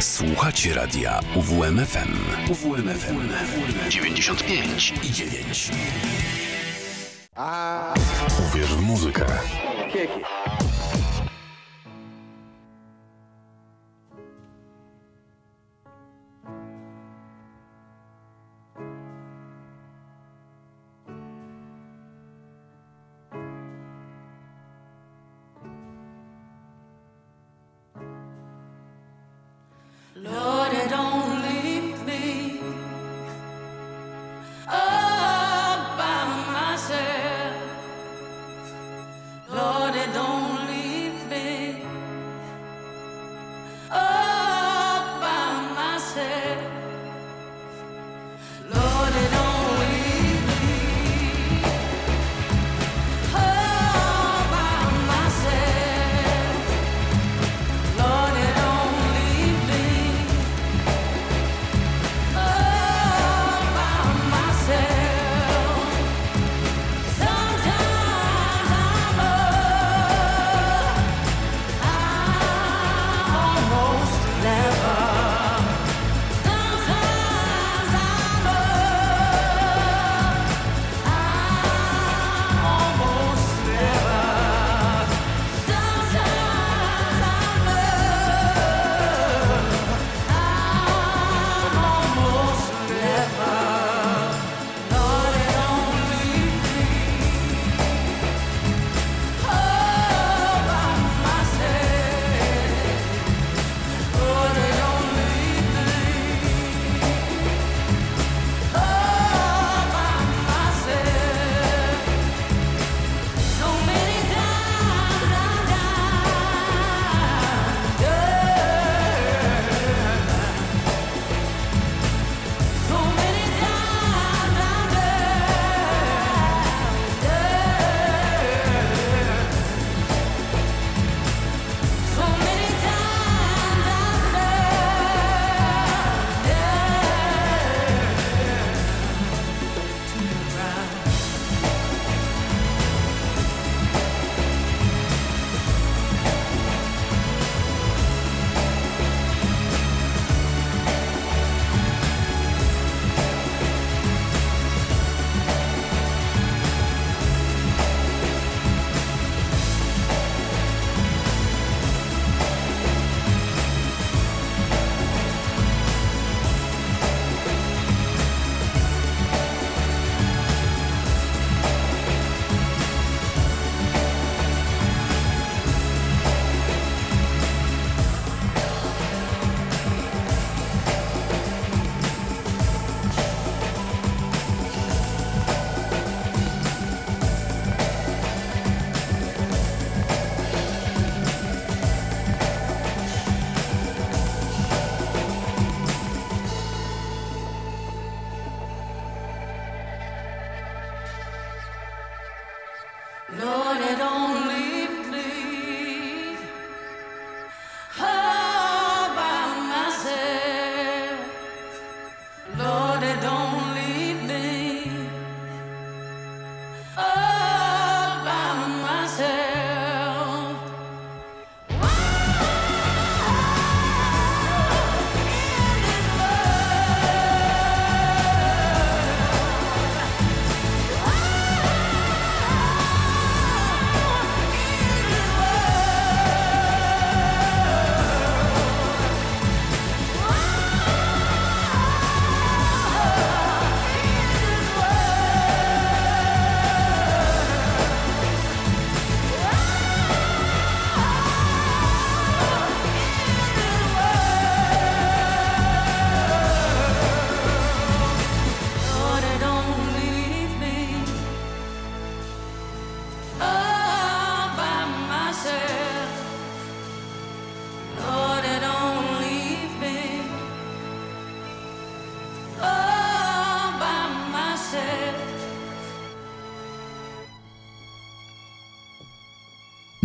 Słuchacie radia UWMFM. UWMFM 95 i 9. Uwierz w muzykę.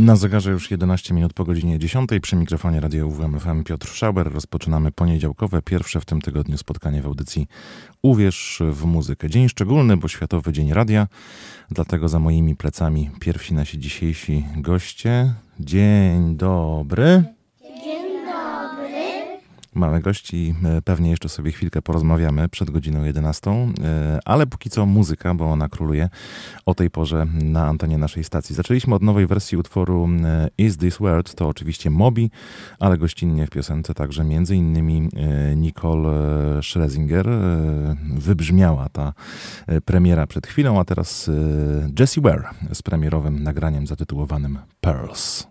Na zegarze już 11 minut po godzinie 10 przy mikrofonie Radio UWMFM Piotr Schauber. Rozpoczynamy poniedziałkowe, pierwsze w tym tygodniu spotkanie w audycji Uwierz w muzykę. Dzień szczególny, bo Światowy Dzień Radia, dlatego za moimi plecami pierwsi nasi dzisiejsi goście. Dzień dobry. Mamy gości, e, pewnie jeszcze sobie chwilkę porozmawiamy przed godziną 11, e, ale póki co muzyka, bo ona króluje o tej porze na antenie naszej stacji. Zaczęliśmy od nowej wersji utworu e, Is This World, to oczywiście Moby, ale gościnnie w piosence także między innymi Nicole Schlesinger. Wybrzmiała ta premiera przed chwilą, a teraz Jessie Ware z premierowym nagraniem zatytułowanym Pearls.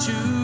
to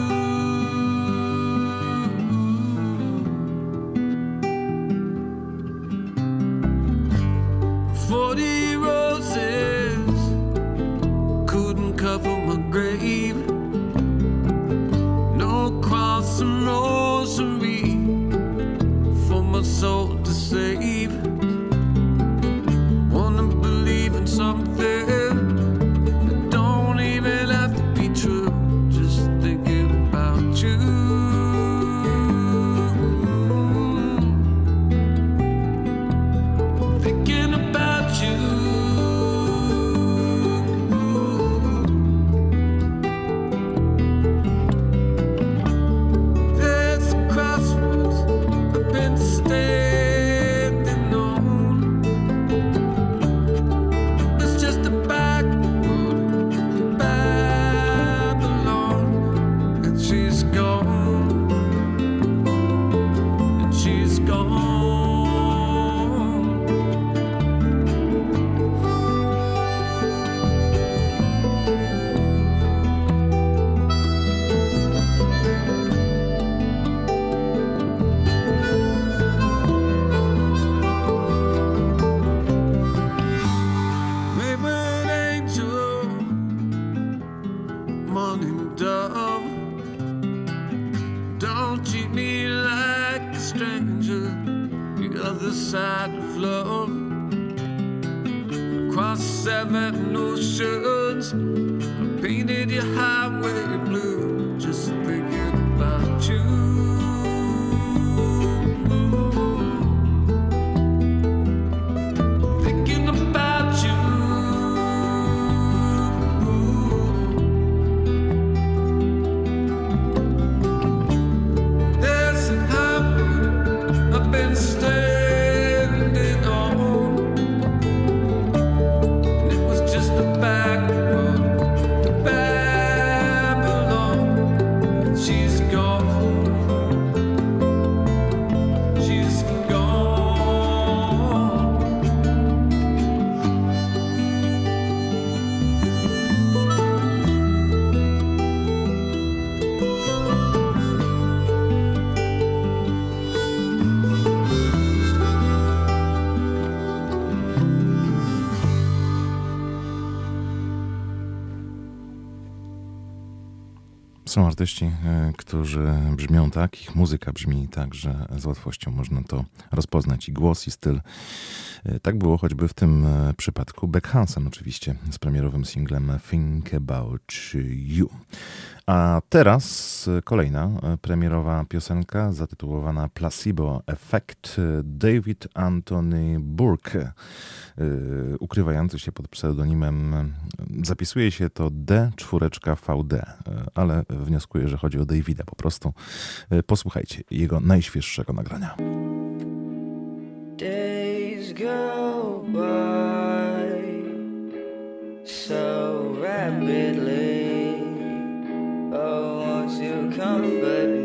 Są artyści, e, którzy brzmią tak, ich muzyka brzmi tak, że z łatwością można to rozpoznać i głos, i styl. E, tak było choćby w tym e, przypadku Beck Hansen oczywiście z premierowym singlem Think About You. A teraz kolejna premierowa piosenka zatytułowana Placebo Effect David Anthony Burke, ukrywający się pod pseudonimem, zapisuje się to D4VD, ale wnioskuję, że chodzi o Davida po prostu. Posłuchajcie jego najświeższego nagrania. Days go by so rapidly you comfort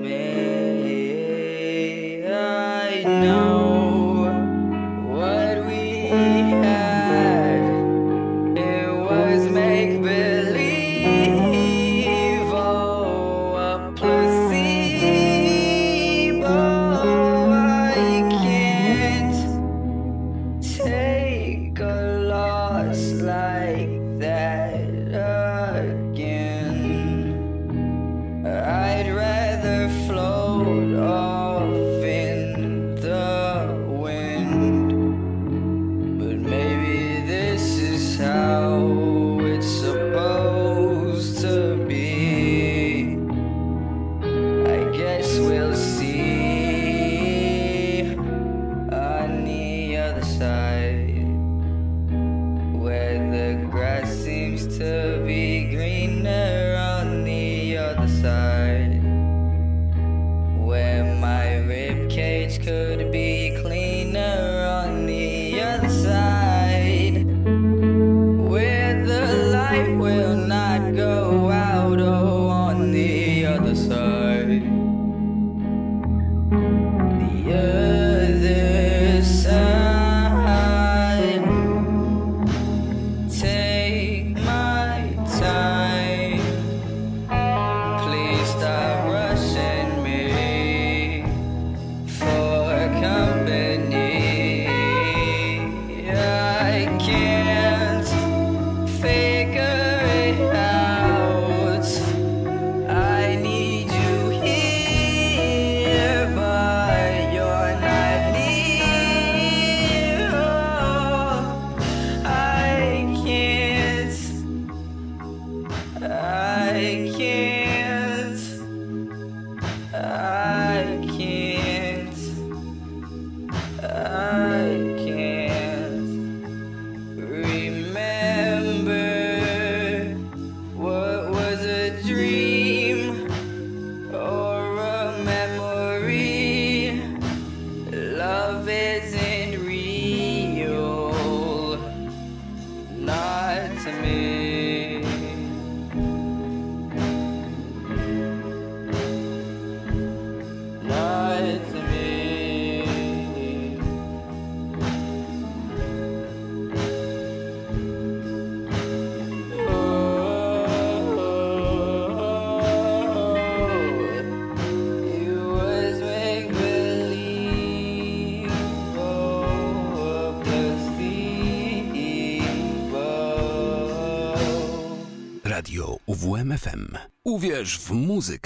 Uwierz w muzykę.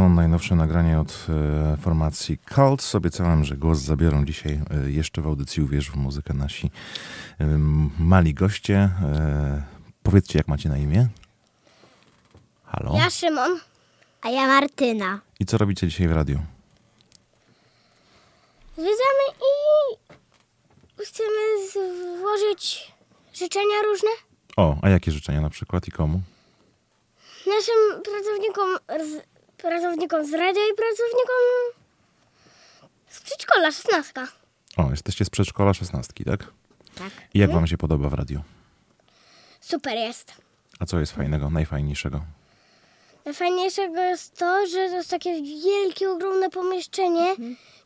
To najnowsze nagranie od e, formacji Cult. Obiecałem, że głos zabiorą dzisiaj e, jeszcze w audycji Uwierz w muzykę nasi e, mali goście. Powiedzcie, jak macie na imię? Halo? Ja Szymon. A ja Martyna. I co robicie dzisiaj w radiu? Zwiedzamy i chcemy złożyć życzenia różne O, a jakie życzenia na przykład i komu? naszym pracownikom pracownikom z radia i pracownikom z przedszkola 16. O, jesteście z przedszkola szesnastki, tak? Tak. I jak wam się podoba w radiu? Super jest. A co jest fajnego, najfajniejszego? Najfajniejszego jest to, że to jest takie wielkie, ogromne pomieszczenie,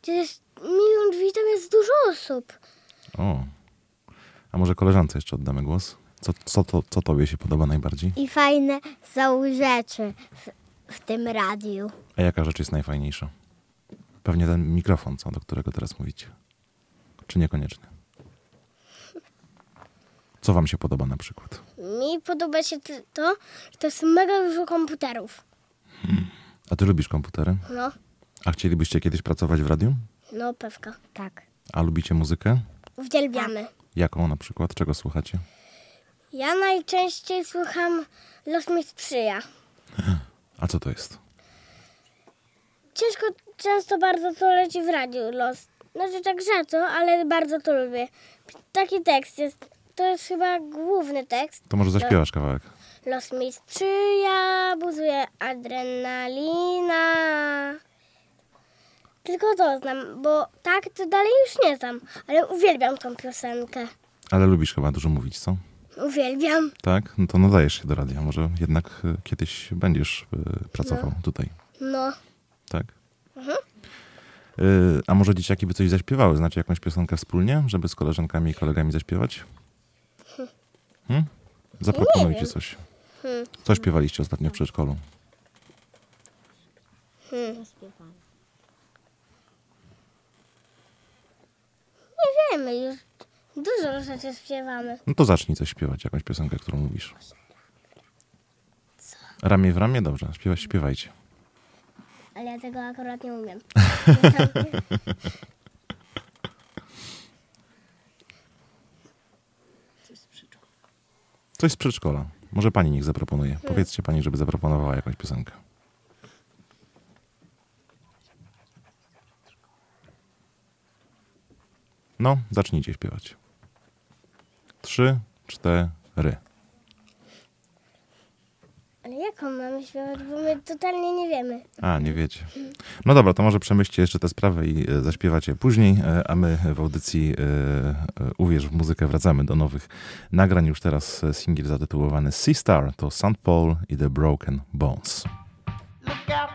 gdzie jest milion drzwi, tam jest dużo osób. O, a może koleżance jeszcze oddamy głos? Co, co, to, co tobie się podoba najbardziej? I fajne są rzeczy w, tym radiu. A jaka rzecz jest najfajniejsza? Pewnie ten mikrofon, co, do którego teraz mówicie. Czy niekoniecznie? Co wam się podoba na przykład? Mi podoba się to, że to jest mega dużo komputerów. A ty lubisz komputery? No, A chcielibyście kiedyś pracować w radiu? no pewka. Tak. A lubicie muzykę? Uwielbiamy. Jaką na przykład? Czego słuchacie? Ja najczęściej słucham Los mi sprzyja. A co to jest? Ciężko, często bardzo to leci w radiu Los. Znaczy tak rzadko, ale bardzo to lubię. Taki tekst jest, to jest chyba główny tekst. To może zaśpiewasz kawałek. Los mi sprzyja, buzuje adrenalina. Tylko to znam, bo tak to dalej już nie znam, ale uwielbiam tą piosenkę. Ale lubisz chyba dużo mówić, co? Uwielbiam. Tak? No to nadajesz się do radia. Może jednak e, kiedyś będziesz e, pracował tutaj. No, Tak? E, A może dzieciaki by coś zaśpiewały? Znacie jakąś piosenkę wspólnie, żeby z koleżankami i kolegami zaśpiewać? Hmm? Zaproponujcie wiem. coś. Co śpiewaliście ostatnio w przedszkolu? nie wiemy już. Dużo rzeczy śpiewamy. No to zacznij coś śpiewać, jakąś piosenkę, którą mówisz. Ramię w ramię? Dobrze, śpiewać, śpiewajcie. Ale ja tego akurat nie umiem. Coś z przedszkola. Może pani niech zaproponuje. Powiedzcie pani, żeby zaproponowała jakąś piosenkę. No, zacznijcie śpiewać. Trzy, cztery. Ale jaką mamy śpiewać, bo my totalnie nie wiemy. A, nie wiecie. No dobra, to może przemyślcie jeszcze tę sprawę i e, zaśpiewacie później, e, a my w audycji e, e, Uwierz w muzykę wracamy do nowych nagrań. Już teraz e, singiel zatytułowany Sea Star to St. Paul i The Broken Bones. Look out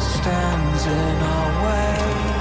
stands in our way.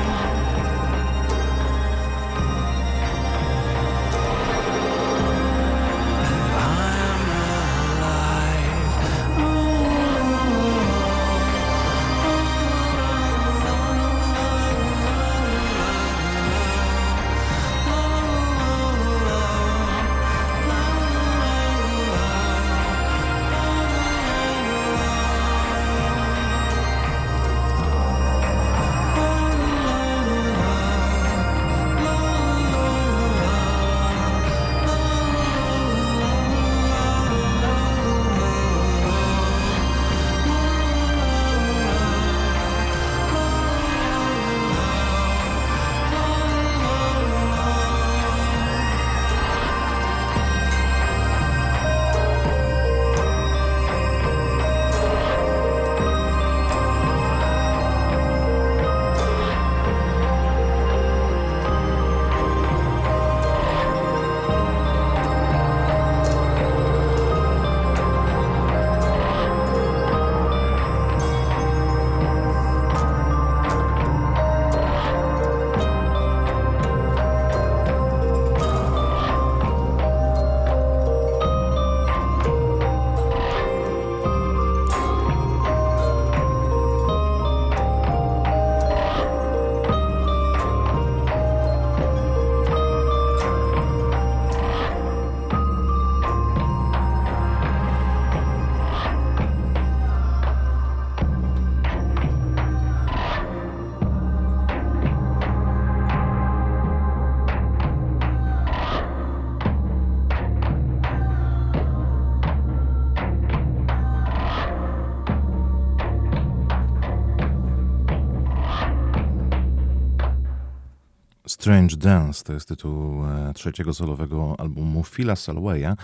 Strange Dance to jest tytuł e, trzeciego solowego albumu Phila Solwaya,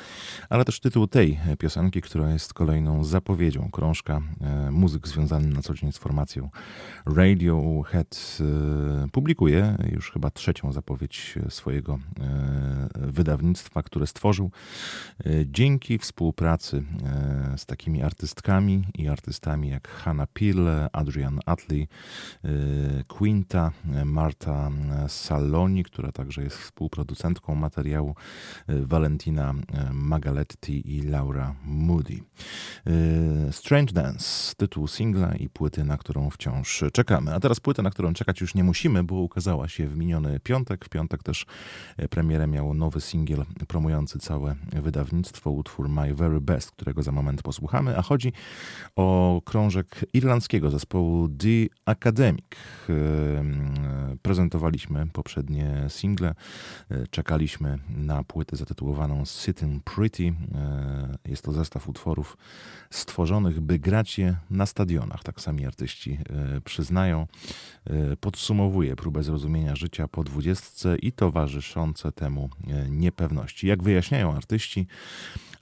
ale też tytuł tej piosenki, która jest kolejną zapowiedzią krążka e, muzyk związany na co dzień z formacją Radiohead. E, Publikuje już chyba trzecią zapowiedź swojego e, wydawnictwa, które stworzył e, dzięki współpracy e, z takimi artystkami i artystami jak Hannah Peel, Adrian Utley, e, Quinta, e, Marta Saloni, która także jest współproducentką materiału, e, Valentina e, Magaletti i Laura Moody. E, Strange Dance, tytuł singla i płyty, na którą wciąż czekamy. A teraz płytę, na którą czekać już nie musimy, bo ukazała się w miniony piątek. W piątek też e, premierę miał nowy singiel promujący całe wydawnictwo, utwór My Very Best, którego za moment posłuchamy, a chodzi o krążek irlandzkiego zespołu The Academic. E, Prezentowaliśmy poprzednie single, e, czekaliśmy na płytę zatytułowaną Sitting Pretty. Jest to zestaw utworów stworzonych, by grać je na stadionach, tak sami artyści e, przyznają. E, Podsumowuje próbę zrozumienia życia po dwudziestce i towarzyszące temu e, niepewności. Jak wyjaśniają artyści,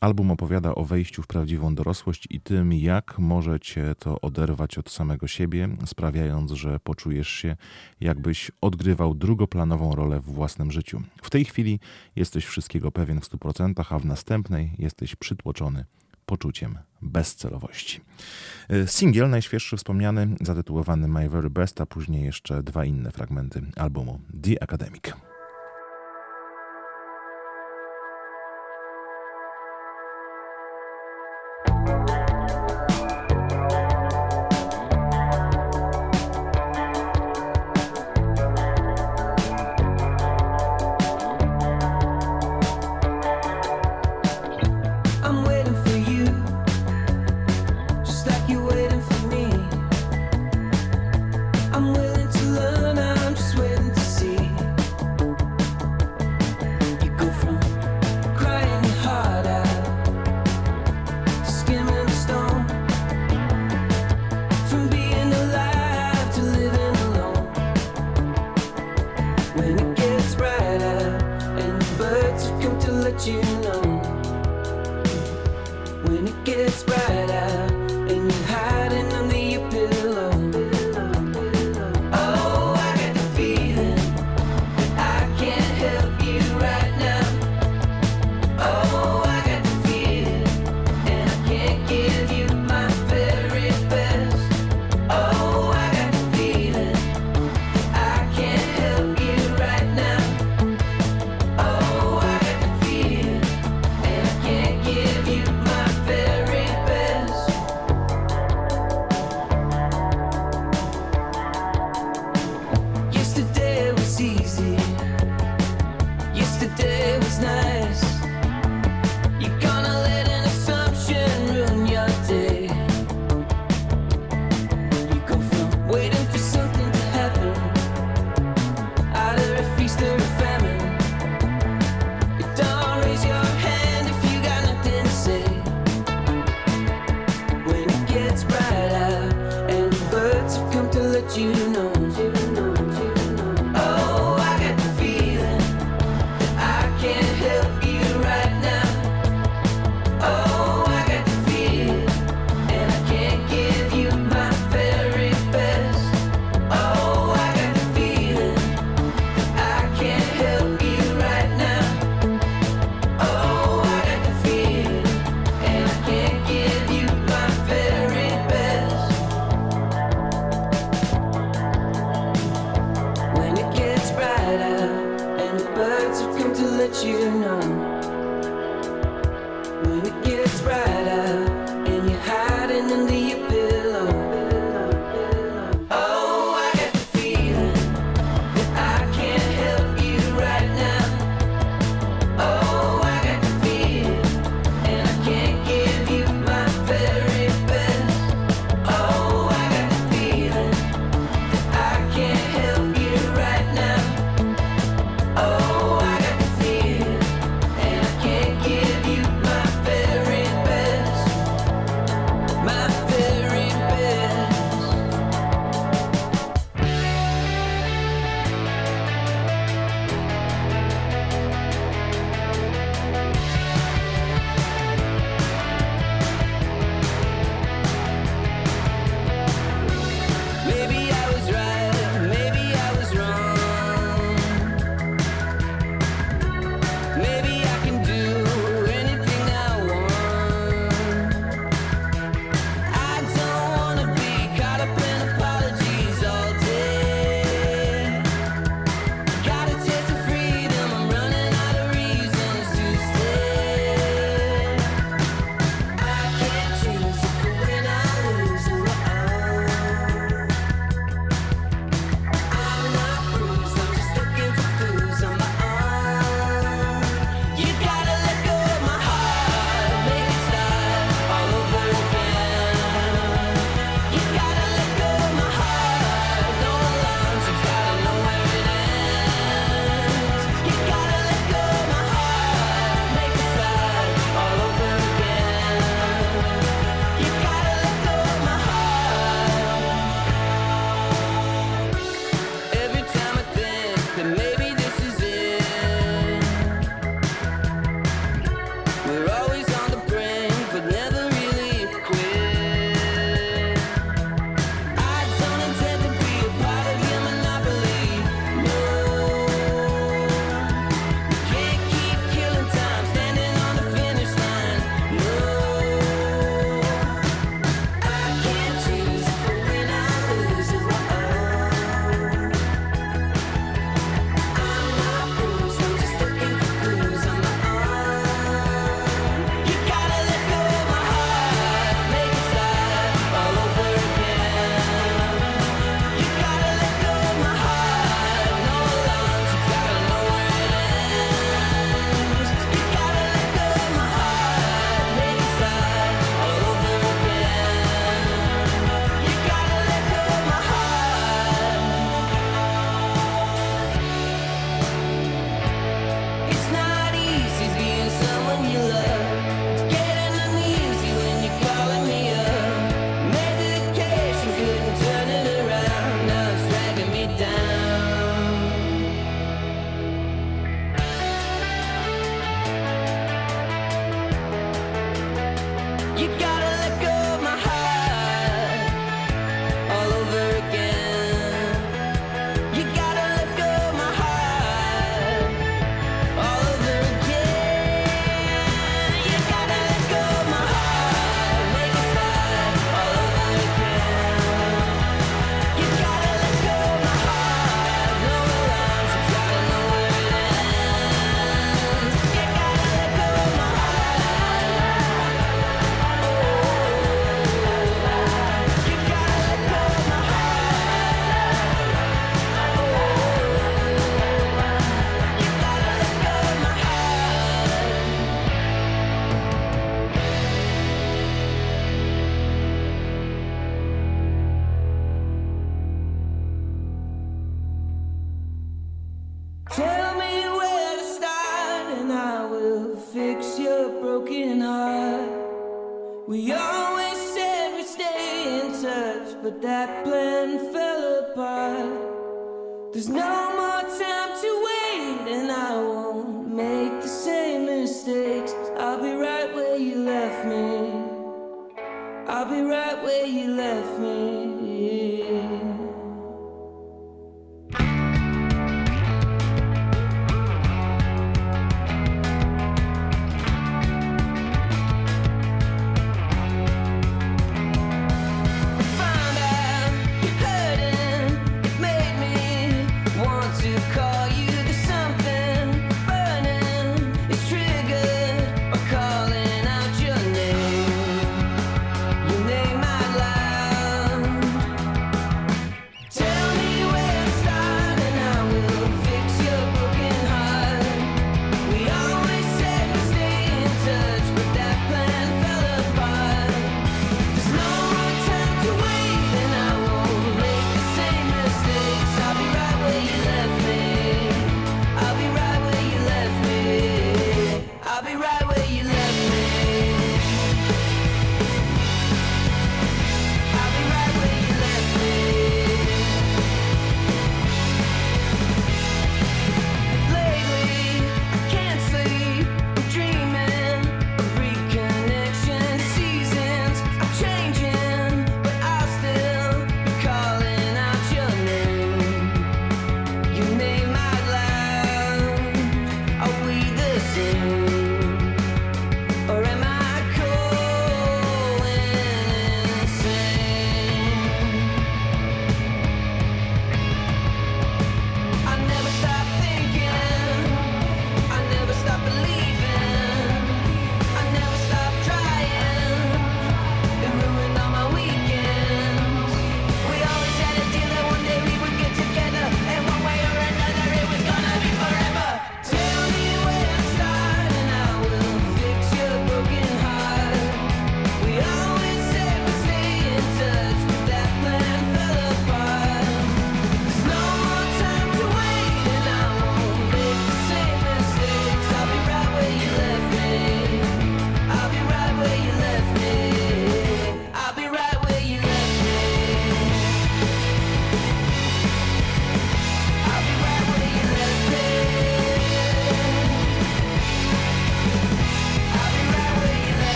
Album opowiada o wejściu w prawdziwą dorosłość i tym, jak może cię to oderwać od samego siebie, sprawiając, że poczujesz się, jakbyś odgrywał drugoplanową rolę w własnym życiu. W tej chwili jesteś wszystkiego pewien w 100%, a w następnej jesteś przytłoczony poczuciem bezcelowości. E, Singiel najświeższy wspomniany, zatytułowany My Very Best, a później jeszcze dwa inne fragmenty albumu The Academic.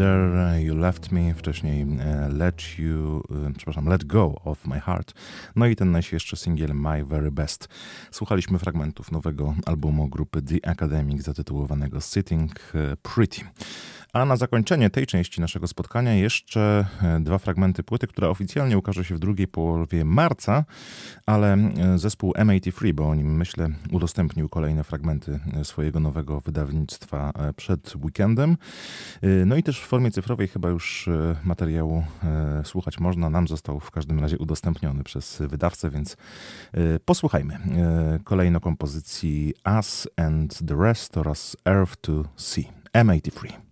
There, uh, You Left Me, wcześniej uh, Let You, uh, przepraszam, Let Go of My Heart, no i ten najświeższy singiel My Very Best. Słuchaliśmy fragmentów nowego albumu grupy The Academic zatytułowanego Sitting Pretty. A na zakończenie tej części naszego spotkania jeszcze e, dwa fragmenty płyty, która oficjalnie ukaże się w drugiej połowie marca, ale e, zespół M83, bo o nim myślę, udostępnił kolejne fragmenty e, swojego nowego wydawnictwa przed weekendem. No i też w formie cyfrowej chyba już materiału słuchać można. Nam został w każdym razie udostępniony przez wydawcę, więc posłuchajmy kolejno kompozycji Us and the Rest oraz Earth to Sea. M83.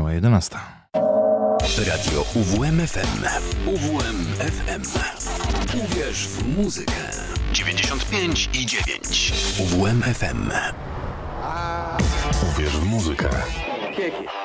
Minęła 11. Radio UWMFM. UWMFM. Uwierz w muzykę. 95 i 9. UWMFM. Uwierz w muzykę. I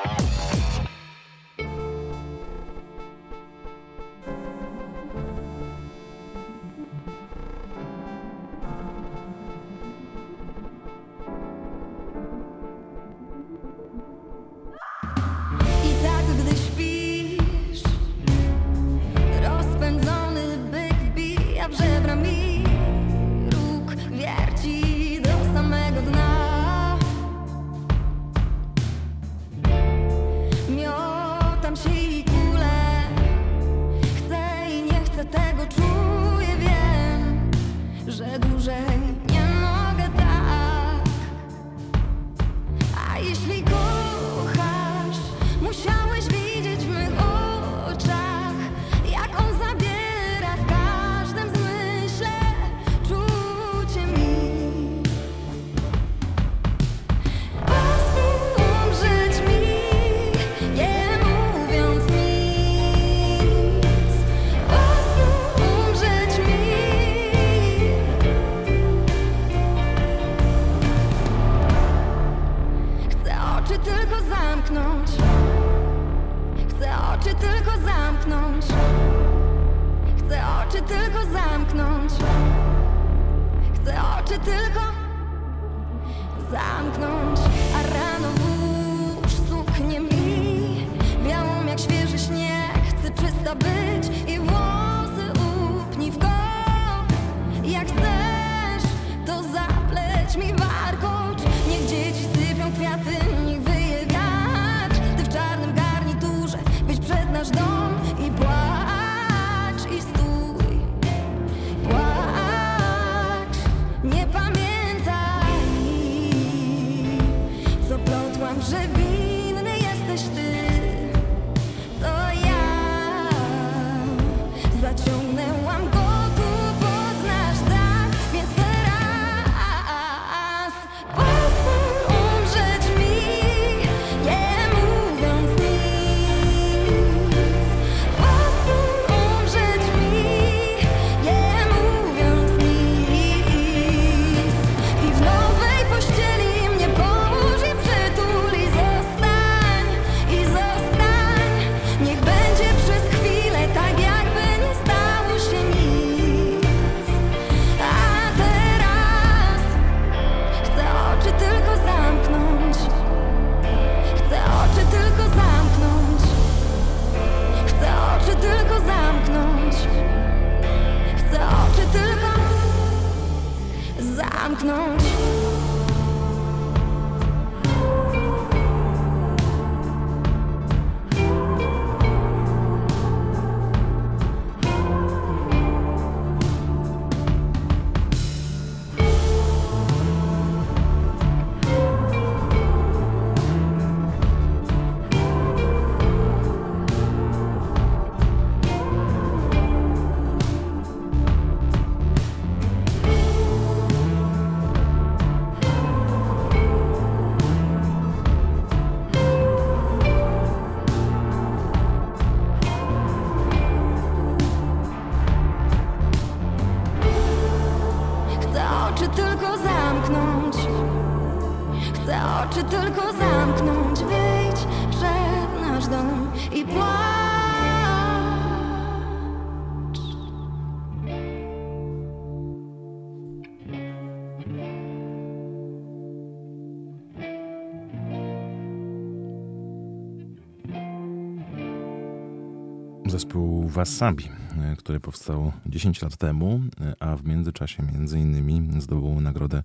Wasabi, e, który powstał 10 lat temu, e, a w międzyczasie między innymi zdobył nagrodę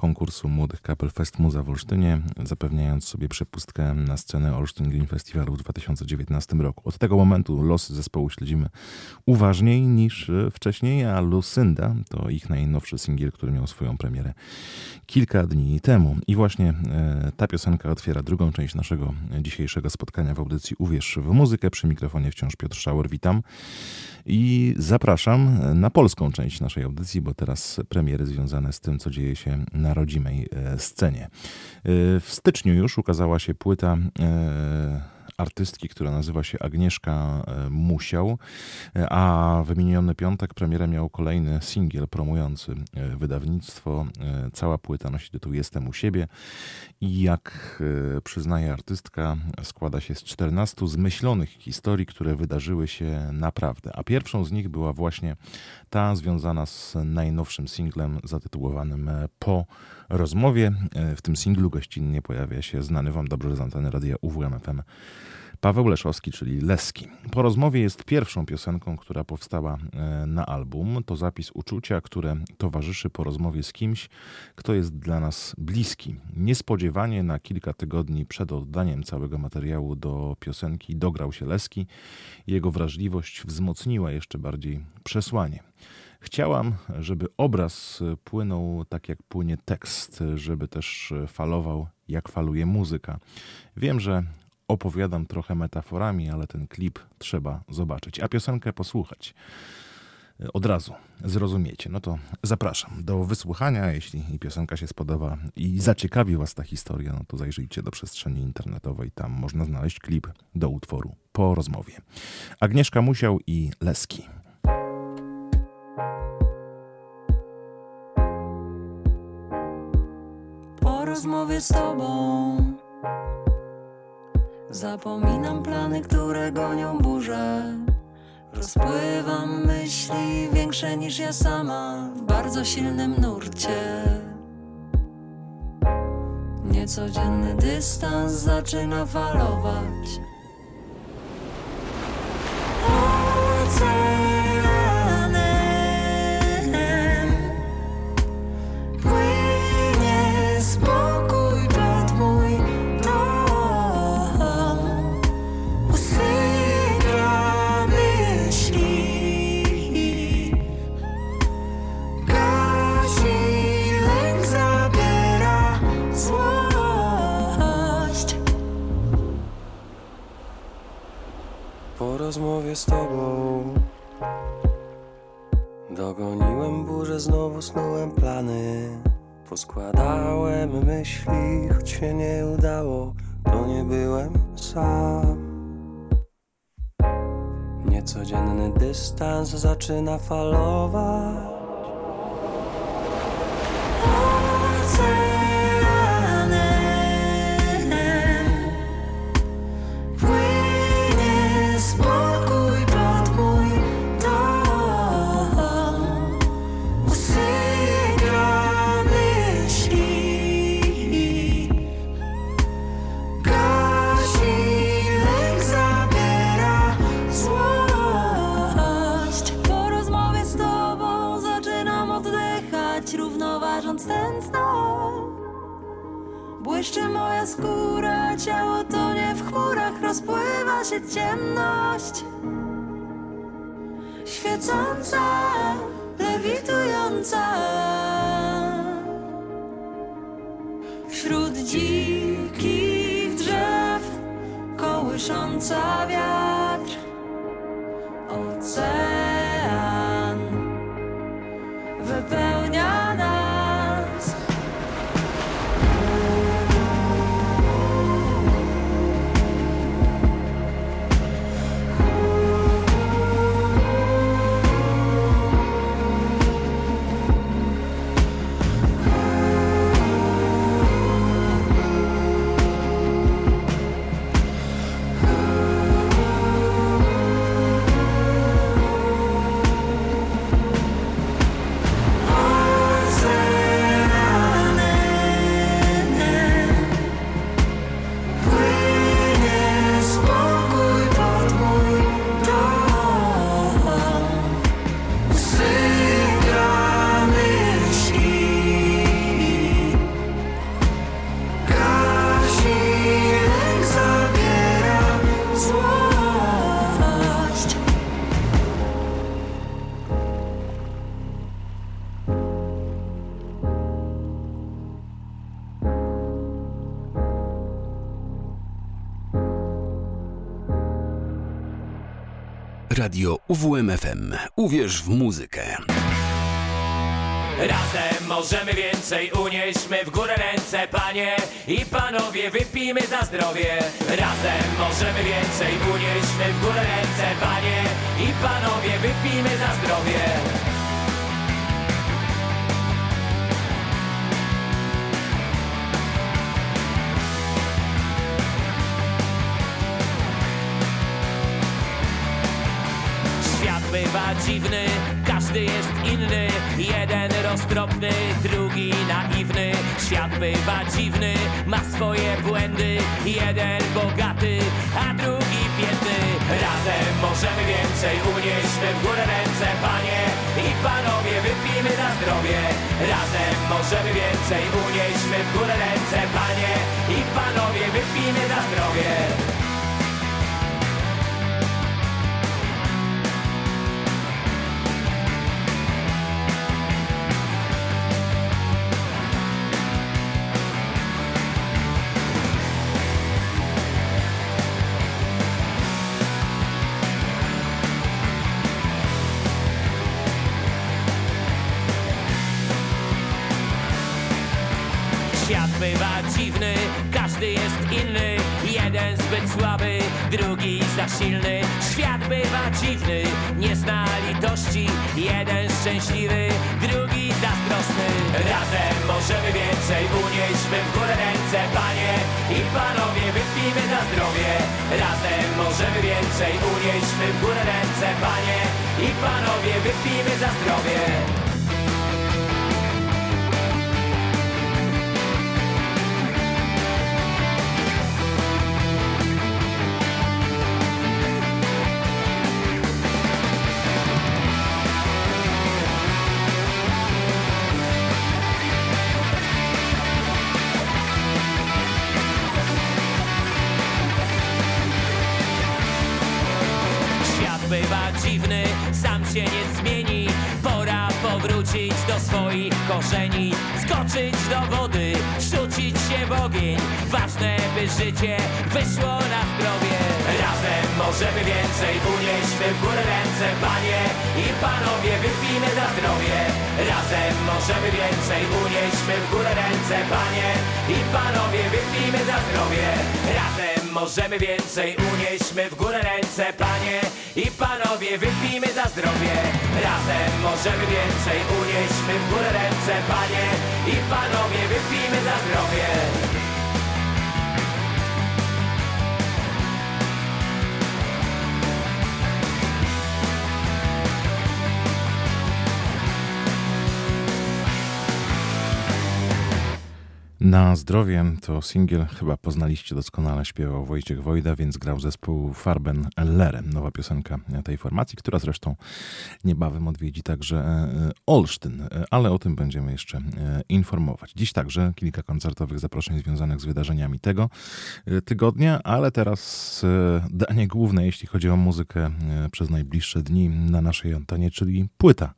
konkursu Młodych Kapel Fest Muza w Olsztynie, zapewniając sobie przepustkę na scenę Olsztyn Green Festiwalu w 2019 roku. Od tego momentu losy zespołu śledzimy uważniej niż wcześniej, a Lucinda to ich najnowszy singiel, który miał swoją premierę kilka dni temu. I właśnie e, ta piosenka otwiera drugą część naszego dzisiejszego spotkania w audycji Uwierz w muzykę. Przy mikrofonie wciąż Piotr Szauer, witam. I zapraszam na polską część naszej audycji, bo teraz premiery związane z tym, co dzieje się na rodzimej e, scenie. E, W styczniu już ukazała się płyta e, artystki, która nazywa się Agnieszka e, Musiał, e, a w miniony piątek premierę miał kolejny singiel promujący e, wydawnictwo. Cała płyta nosi tytuł Jestem u siebie i jak przyznaje artystka, składa się z 14 zmyślonych historii, które wydarzyły się naprawdę. A pierwszą z nich była właśnie ta związana z najnowszym singlem zatytułowanym Po rozmowie. E, W tym singlu gościnnie pojawia się znany wam dobrze z anteny radia UWMFM Paweł Leszowski, czyli Leski. Po rozmowie jest pierwszą piosenką, która powstała e, na album. To zapis uczucia, które towarzyszy po rozmowie z kimś, kto jest dla nas bliski. Niespodziewanie na kilka tygodni przed oddaniem całego materiału do piosenki dograł się Leski. Jego wrażliwość wzmocniła jeszcze bardziej przesłanie. Chciałam, żeby obraz płynął tak jak płynie tekst, żeby też falował jak faluje muzyka. Wiem, że opowiadam trochę metaforami, ale ten klip trzeba zobaczyć, a piosenkę posłuchać. Od razu zrozumiecie. No to zapraszam do wysłuchania. Jeśli piosenka się spodoba i zaciekawi Was ta historia, no to zajrzyjcie do przestrzeni internetowej. Tam można znaleźć klip do utworu po rozmowie. Agnieszka Musiał i Leski. Rozmowie z tobą. Zapominam plany, które gonią burzę Rozpływam myśli większe niż ja sama W bardzo silnym nurcie. Niecodzienny dystans zaczyna falować. Oceanem rozmowie z tobą. Dogoniłem burzę, znowu snułem plany. Poskładałem myśli, choć się nie udało To nie byłem sam. Niecodzienny dystans zaczyna falować Skóra, ciało tonie w chmurach, rozpływa się ciemność. Świecąca, lewitująca. Wśród dzikich drzew, kołysząca wiatr. Radio UWMFM. Uwierz w muzykę. Razem możemy więcej, unieśmy w górę ręce, panie i panowie, wypijmy za zdrowie. Razem możemy więcej, unieśmy w górę ręce, panie i panowie, wypijmy za zdrowie. Bywa dziwny, każdy jest inny. Jeden roztropny, drugi naiwny. Świat bywa dziwny, ma swoje błędy. Jeden bogaty, a drugi biedny. Razem możemy więcej, unieśmy w górę ręce Panie i panowie, wypijmy za zdrowie. Razem możemy więcej, unieśmy w górę ręce Panie i panowie, wypijmy za zdrowie Jeden zbyt słaby, drugi za silny. Świat bywa dziwny, nie zna litości. Jeden szczęśliwy, drugi zazdrosny. Razem możemy więcej, unieśmy w górę ręce Panie i panowie, wypijmy za zdrowie. Razem możemy więcej, unieśmy w górę ręce Panie i panowie, wypijmy za zdrowie swoich korzeni. Skoczyć do wody, rzucić się w ogień. Ważne, by życie wyszło na zdrowie. Razem możemy więcej, unieśmy w górę ręce Panie. I panowie, wypijmy za zdrowie. Razem możemy więcej, unieśmy w górę ręce Panie. I panowie, wypijmy za zdrowie. Razem możemy więcej, unieśmy w górę ręce Panie i panowie, wypijmy za zdrowie. Razem możemy więcej, unieśmy w górę ręce Panie. I panowie, wypijmy za zdrowie Na zdrowie to singiel chyba poznaliście doskonale, śpiewał Wojciech Wojda, więc grał zespół Farben Lerem. Nowa piosenka tej formacji, która zresztą niebawem odwiedzi także e, Olsztyn, e, ale o tym będziemy jeszcze e, informować. Dziś także kilka koncertowych zaproszeń związanych z wydarzeniami tego e, tygodnia, ale teraz e, danie główne, jeśli chodzi o muzykę e, przez najbliższe dni na naszej antenie, czyli płyta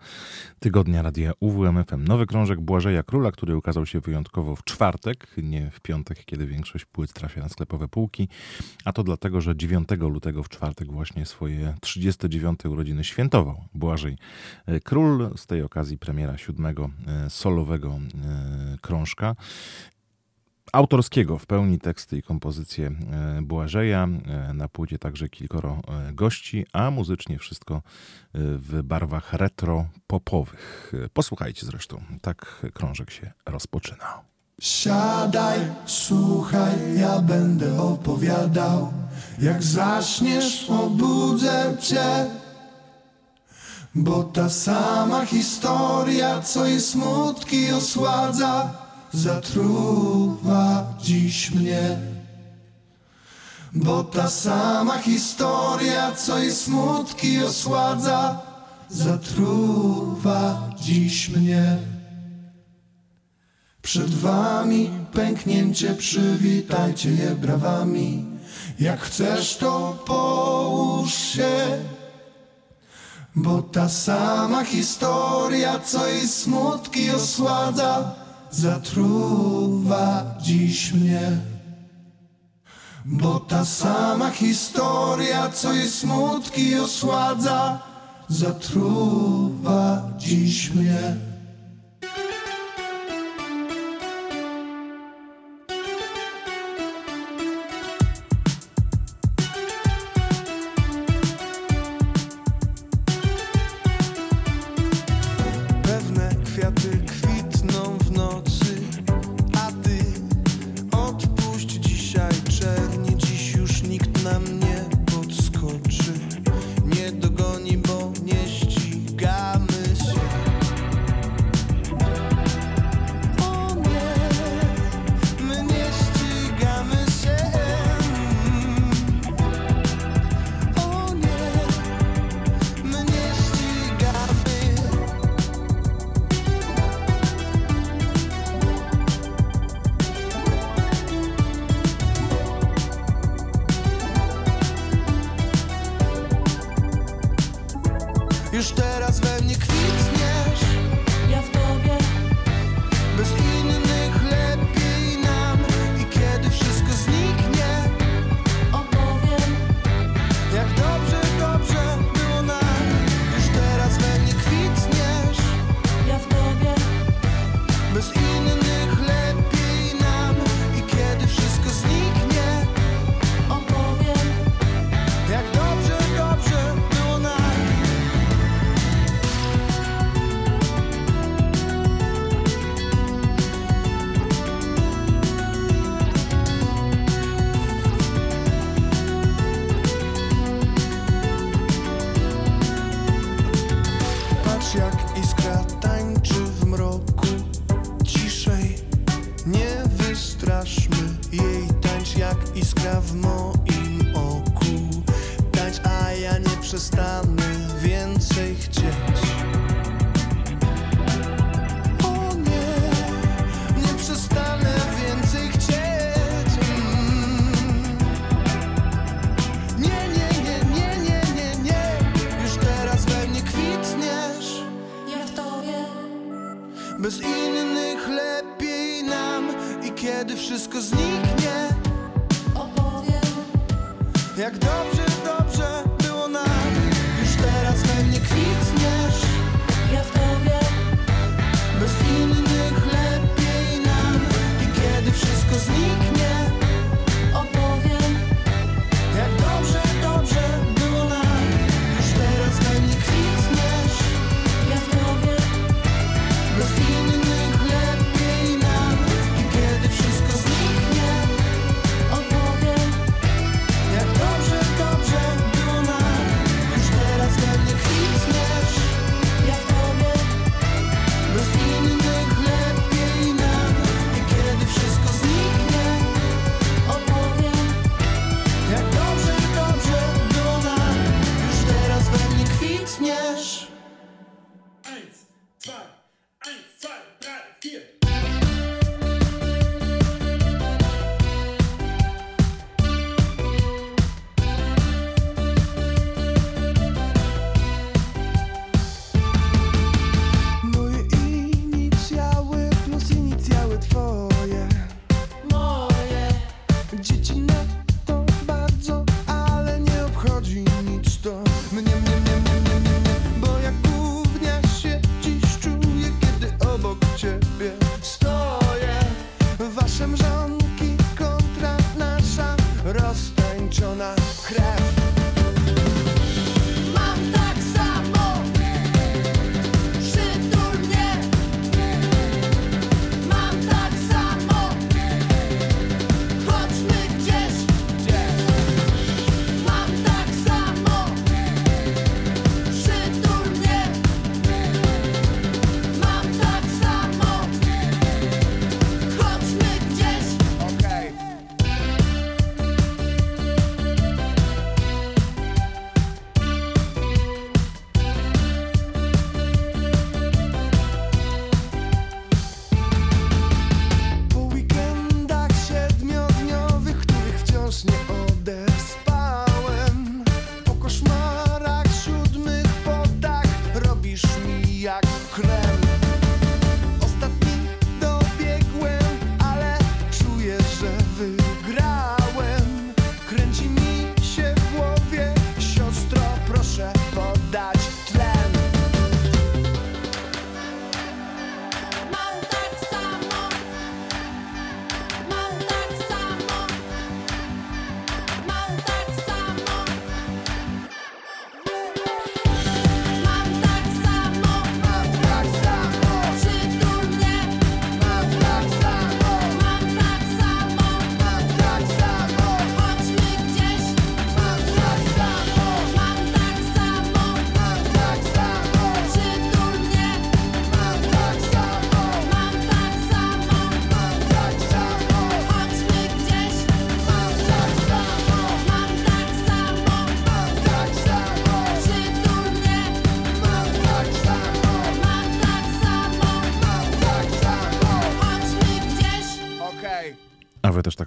tygodnia radia UWMFM. Nowy krążek Błażeja Króla, który ukazał się wyjątkowo w czwartek, nie w piątek, kiedy większość płyt trafia na sklepowe półki, a to dlatego, że 9 lutego w czwartek właśnie swoje 39 urodziny świętował Błażej e, Król. Z tej okazji premiera siódmego e, solowego e, krążka autorskiego w pełni teksty i kompozycje Błażeja. Na płycie także kilkoro gości, a muzycznie wszystko w barwach retro-popowych. Posłuchajcie zresztą, tak krążek się rozpoczyna. Siadaj, słuchaj, ja będę opowiadał. Jak zaśniesz, obudzę cię. Bo ta sama historia, co i smutki osładza, zatruwa dziś mnie. Bo ta sama historia, co i smutki osładza, zatruwa dziś mnie. Przed wami pęknięcie, przywitajcie je brawami. Jak chcesz, to połóż się. Bo ta sama historia, co i smutki osładza, zatruwa dziś mnie. Bo ta sama historia, co jej smutki osładza, zatruwa dziś mnie.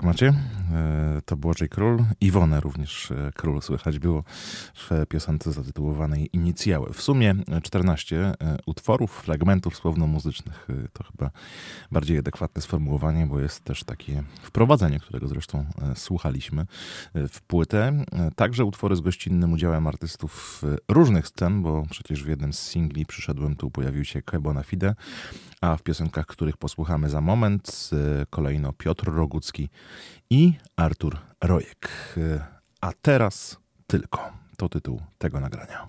macie. E, to było J. Król. Iwonę również e, Król słychać było piosence zatytułowanej Inicjały. W sumie 14 e, utworów, fragmentów słowno-muzycznych. E, to chyba bardziej adekwatne sformułowanie, bo jest też takie wprowadzenie, którego zresztą e, słuchaliśmy w płytę. Także utwory z gościnnym udziałem artystów różnych scen, bo przecież w jednym z singli przyszedłem tu pojawił się Kebona Fide, a w piosenkach, których posłuchamy za moment, kolejno Piotr Rogucki i Artur Rojek. A teraz tylko to tytuł tego nagrania.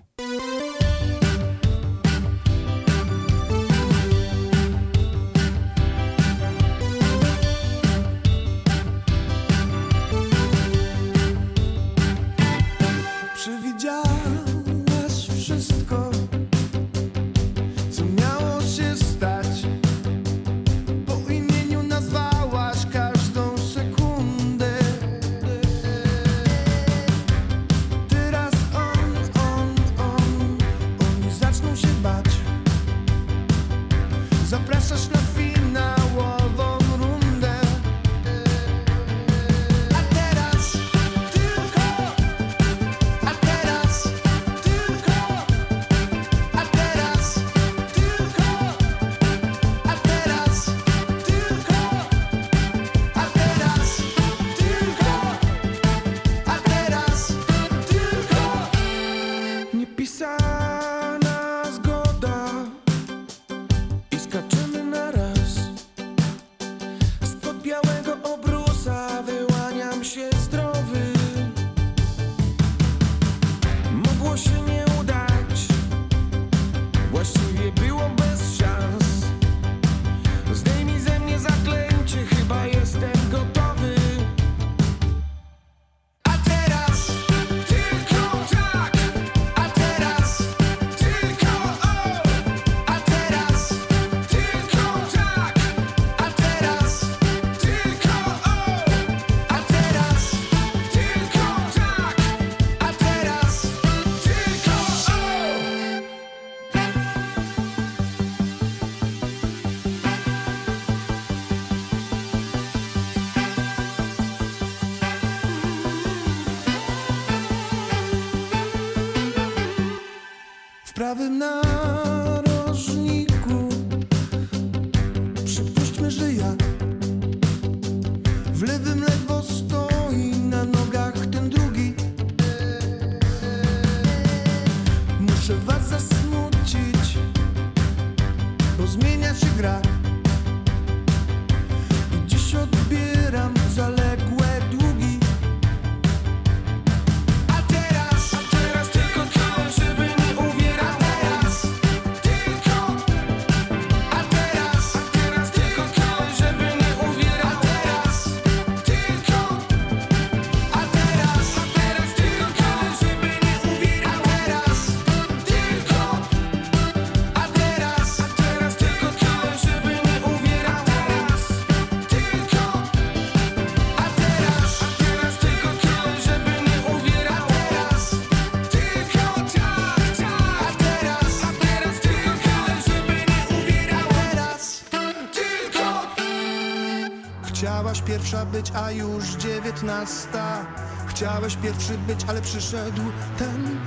być, a już dziewiętnasta. Chciałeś pierwszy być, ale przyszedł ten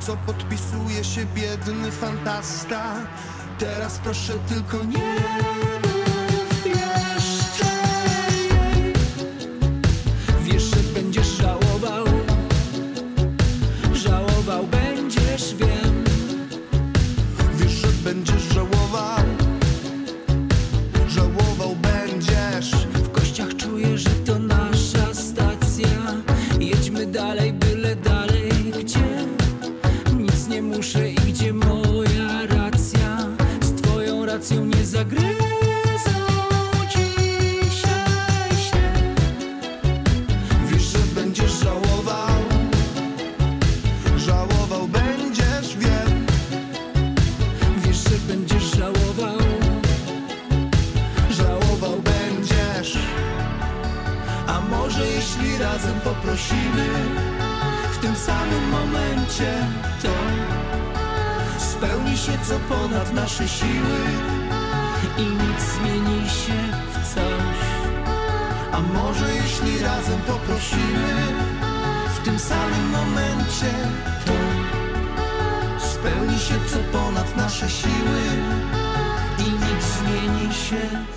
Co podpisuje się biedny fantasta. Teraz proszę tylko nie momencie. Spełni się co ponad nasze siły I nic zmieni się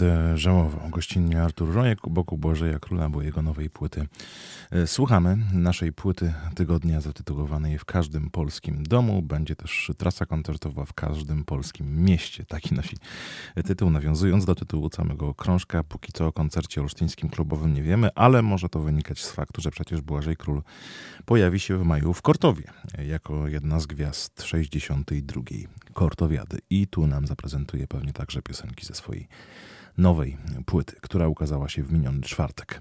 Będę żałował. Gościnnie Artur Rojek u boku Błażeja Króla, bo jego nowej płyty. E, Słuchamy naszej płyty tygodnia zatytułowanej W każdym polskim domu. Będzie też trasa koncertowa w każdym polskim mieście. Taki nosi tytuł, nawiązując do tytułu samego krążka. Póki co o koncercie olsztyńskim klubowym nie wiemy, ale może to wynikać z faktu, że przecież Błażej Król pojawi się w maju w Kortowie jako jedna z gwiazd 62. Kortowiady. I tu nam zaprezentuje pewnie także piosenki ze swojej nowej płyty, która ukazała się w miniony czwartek.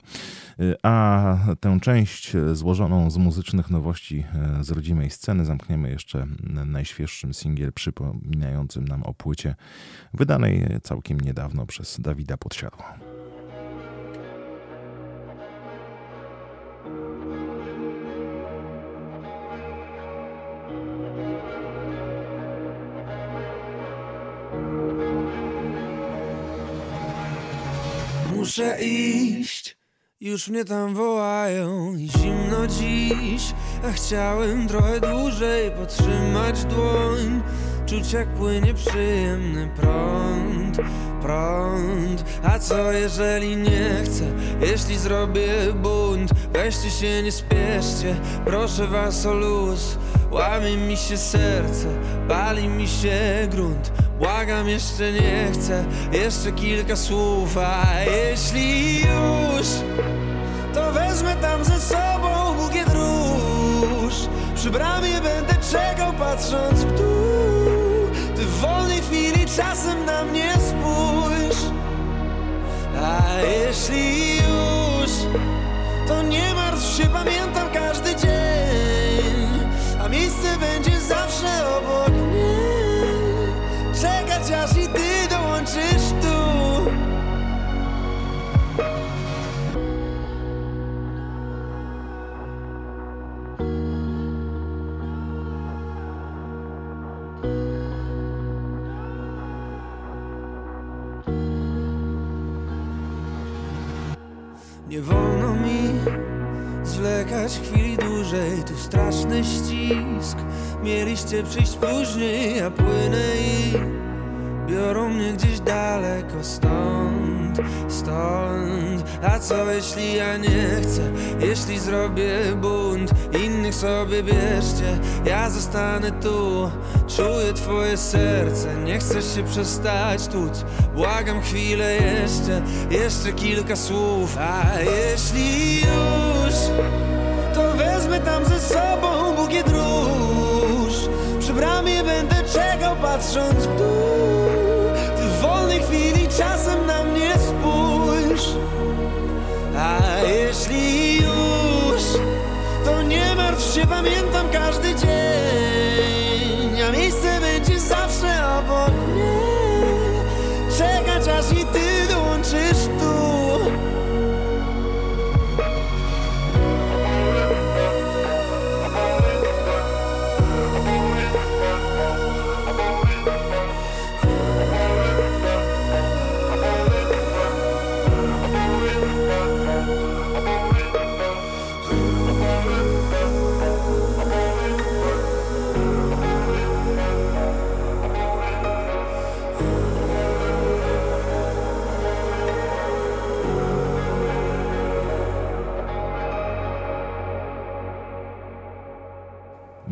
Y, A tę część złożoną z muzycznych nowości e, z rodzimej sceny zamkniemy jeszcze najświeższym singiel przypominającym nam o płycie wydanej całkiem niedawno przez Dawida Podsiadła. Muszę iść, już mnie tam wołają zimno dziś A chciałem trochę dłużej podtrzymać dłoń. Czuć jak płynie przyjemny prąd, prąd. A co jeżeli nie chcę, jeśli zrobię bunt Weźcie się, nie spieszcie, proszę was o luz Łamie mi się serce, pali mi się grunt Błagam, jeszcze nie chcę, jeszcze kilka słów A jeśli już, to wezmę tam ze sobą bukiet róż Przy bramie będę czekał, patrząc w dół. Ty w wolnej chwili czasem na mnie spójrz. A jeśli już, to nie martw się, pamiętam każdy dzień. A miejsce będzie zawsze Mieliście przyjść później, ja płynę i Biorą mnie gdzieś daleko stąd, stąd. A co jeśli ja nie chcę? Jeśli zrobię bunt, innych sobie bierzcie. Ja zostanę tu, czuję twoje serce. Nie chcesz się przestać tuc Błagam chwilę jeszcze, jeszcze kilka słów. A jeśli już, to wezmę tam ze sobą bukiet róż bramie będę czekał patrząc w dół. Ty w wolnej chwili czasem na mnie spójrz. A jeśli już, to nie martw się, pamiętam każdy dzień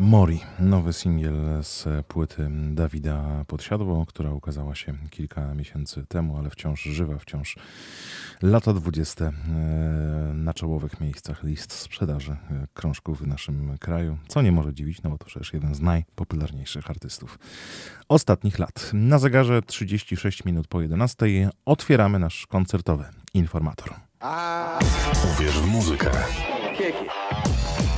Mori, nowy singiel z płyty Dawida Podsiadło, która ukazała się kilka miesięcy temu, ale wciąż żywa, wciąż lata 20 e, na czołowych miejscach list sprzedaży e, krążków w naszym kraju, co nie może dziwić, no bo to przecież jeden z najpopularniejszych artystów ostatnich lat. Na zegarze 36 minut po 11 otwieramy nasz koncertowy informator. Uwierz w muzykę. Wysyłam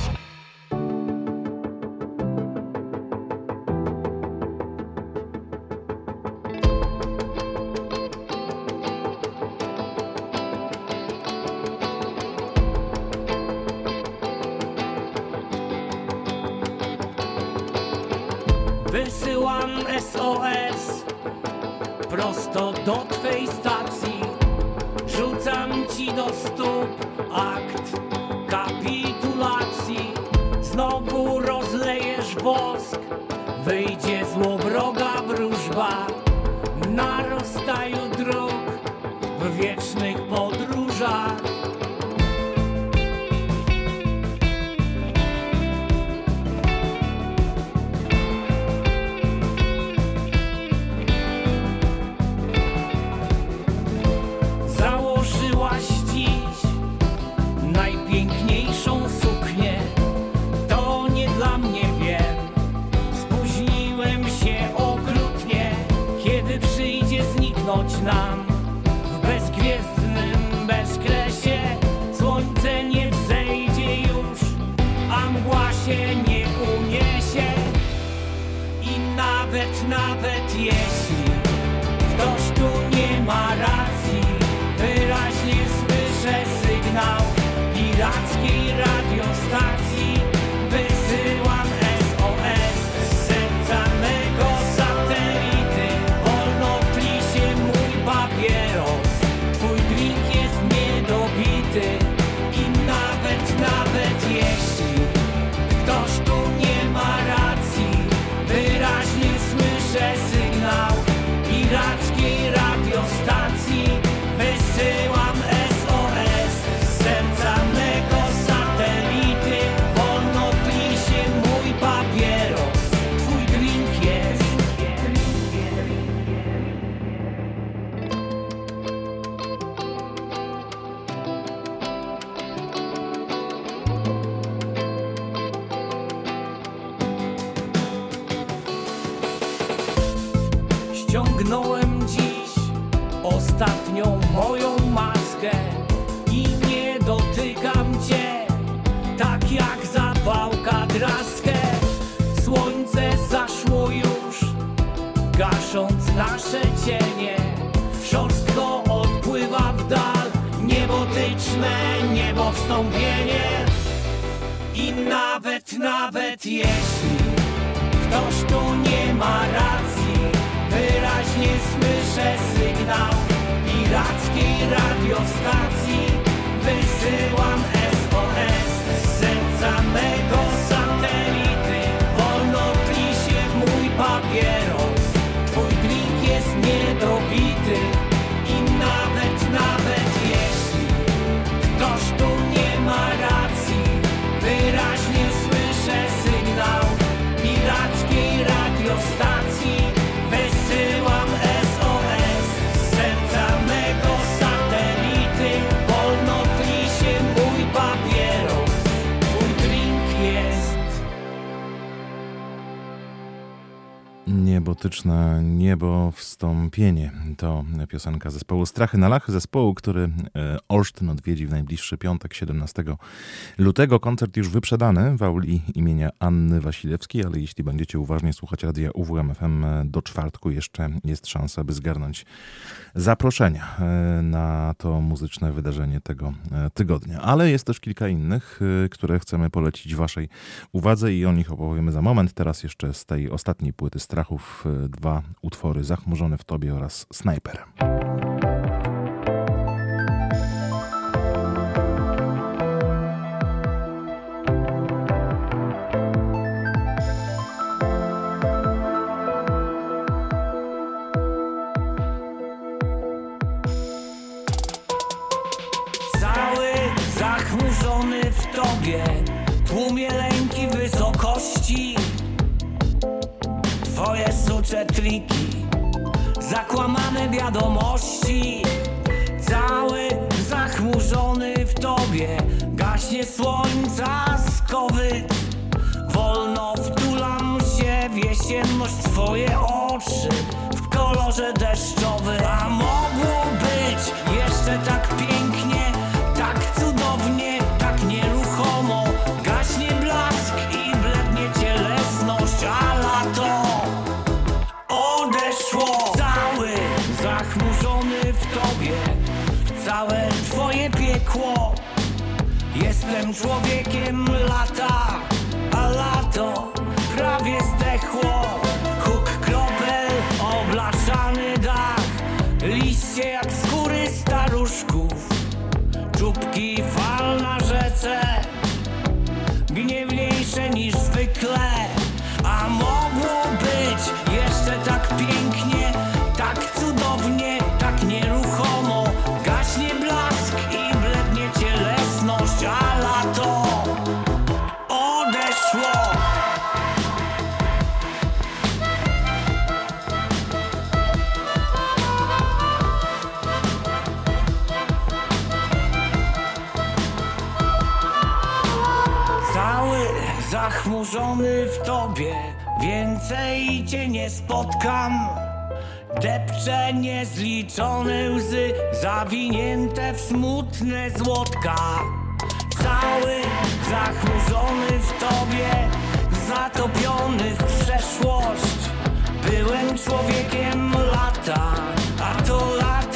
niebotyczne niebo wstąpienie. To piosenka zespołu Strachy na Lachy, zespołu, który e, Olsztyn odwiedzi w najbliższy piątek, 17 lutego. Koncert już wyprzedany w auli imienia Anny Wasilewskiej, ale jeśli będziecie uważnie słuchać radia UWMFM do czwartku, jeszcze jest szansa, by zgarnąć zaproszenia e, na to muzyczne wydarzenie tego e, tygodnia. Ale jest też kilka innych, e, które chcemy polecić Waszej uwadze i o nich opowiemy za moment. Teraz jeszcze z tej ostatniej płyty Strachów e, dwa utwory Zachmurzone w Tobie oraz Snajper. Zakłamane wiadomości. Cały zachmurzony w tobie Gaśnie słońca skowyt Wolno wtulam się w jesienność Twoje oczy w kolorze deszczowym A mogło człowiekiem więcej cię nie spotkam. Depcze niezliczone łzy, zawinięte w smutne złotka. Cały zachmurzony w tobie, zatopiony w przeszłość. Byłem człowiekiem lata, a to lato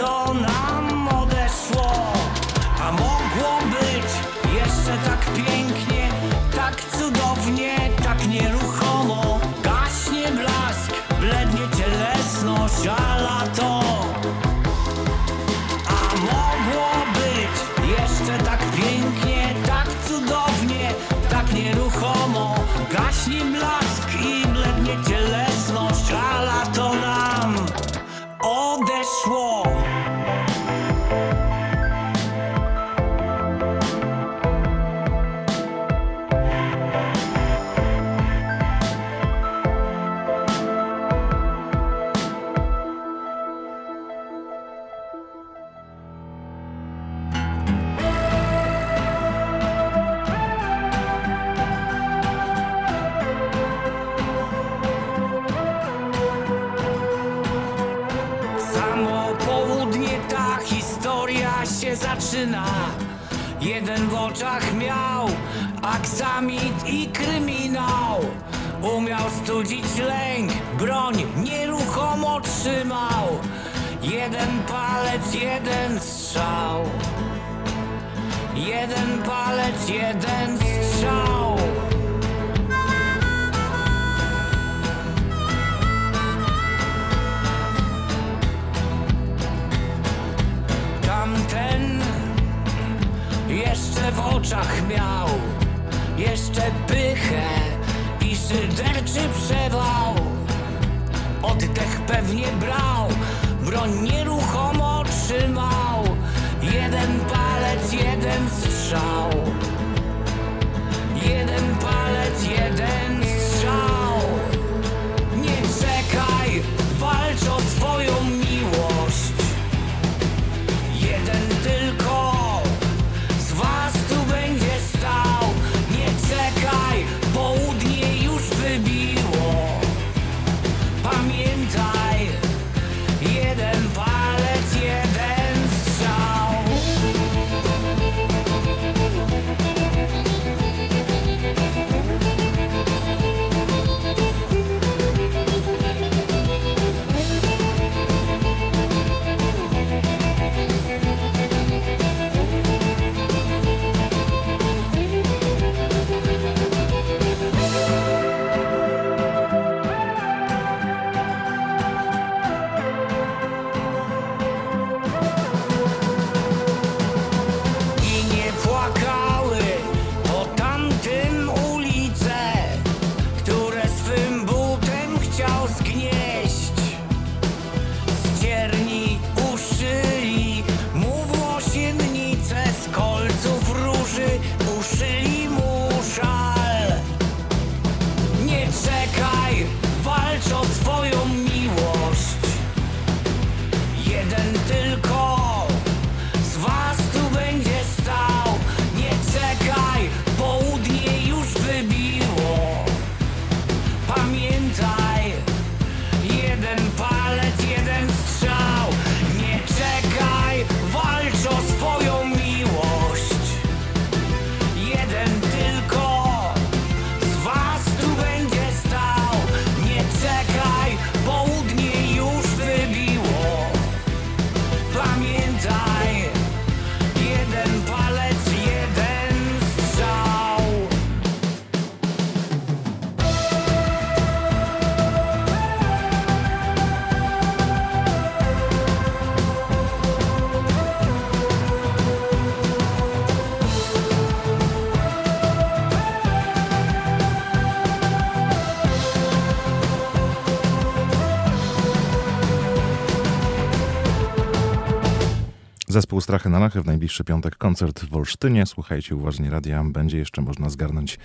Zespół Strachy na Lachy w najbliższy piątek koncert w Olsztynie. Słuchajcie uważnie radia, będzie jeszcze można zgarnąć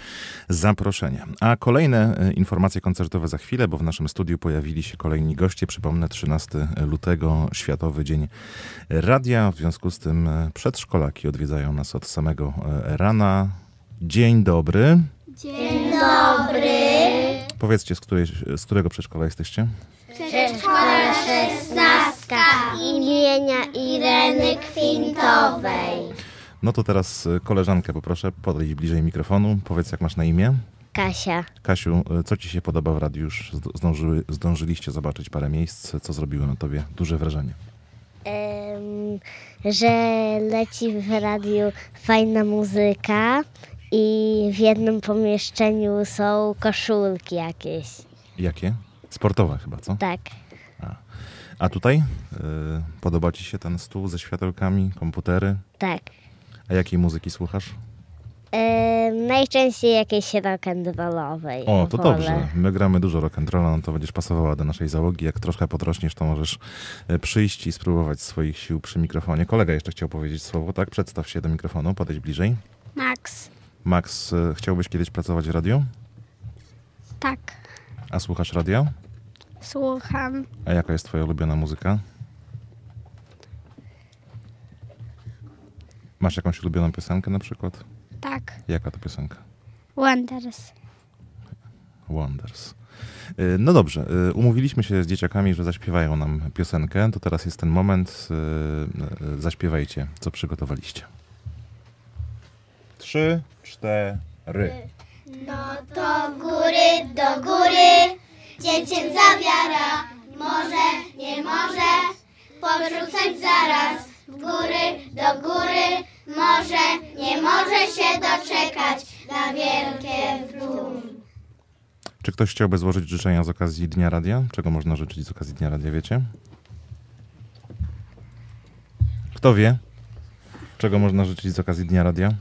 zaproszenie. A kolejne e, informacje koncertowe za chwilę, bo w naszym studiu pojawili się kolejni goście. Przypomnę, 13 lutego, Światowy Dzień Radia. W związku z tym e, przedszkolaki odwiedzają nas od samego e, rana. Dzień dobry. Dzień dobry. Powiedzcie, z, której, z którego przedszkola jesteście? Przedszkola szesnastka imienia Ireny Kwintowej. No to teraz e, koleżankę poproszę, podejść bliżej mikrofonu. Powiedz, jak masz na imię? Kasia. Kasiu, e, co ci się podoba w radiu? Już zdążyliście zobaczyć parę miejsc, co zrobiło na tobie duże wrażenie. Em, że leci w radiu fajna muzyka i w jednym pomieszczeniu są koszulki jakieś. Jakie? Sportowe chyba, co? Tak. A tutaj? E, podoba ci się ten stół ze światełkami, komputery? Tak. A jakiej muzyki słuchasz? Em, najczęściej jakiejś rock'n'rollowej. O, to wolę. dobrze. My gramy dużo rock'n'rolla, no to będziesz pasowała do naszej załogi. Jak troszkę potrośniesz, to możesz e, przyjść i spróbować swoich sił przy mikrofonie. Kolega jeszcze chciał powiedzieć słowo, tak? Przedstaw się do mikrofonu, podejdź bliżej. Max. Max, e, chciałbyś kiedyś pracować w radiu? Tak. A słuchasz radia? Słucham. A jaka jest twoja ulubiona muzyka? Masz jakąś ulubioną piosenkę na przykład? Tak. Jaka to piosenka? Wonders. Wonders. Y, No dobrze, y, umówiliśmy się z dzieciakami, że zaśpiewają nam piosenkę. To teraz jest ten moment. y, Zaśpiewajcie, co przygotowaliście. Trzy, cztery. No to góry, do góry, dziecięca wiara, może, nie może, porzucać zaraz. W góry, do góry, może, nie może się doczekać na wielkie dół. Czy ktoś chciałby złożyć życzenia z okazji Dnia Radia? Czego można życzyć z okazji Dnia Radia, wiecie? Kto wie? Czego można życzyć z okazji Dnia Radia?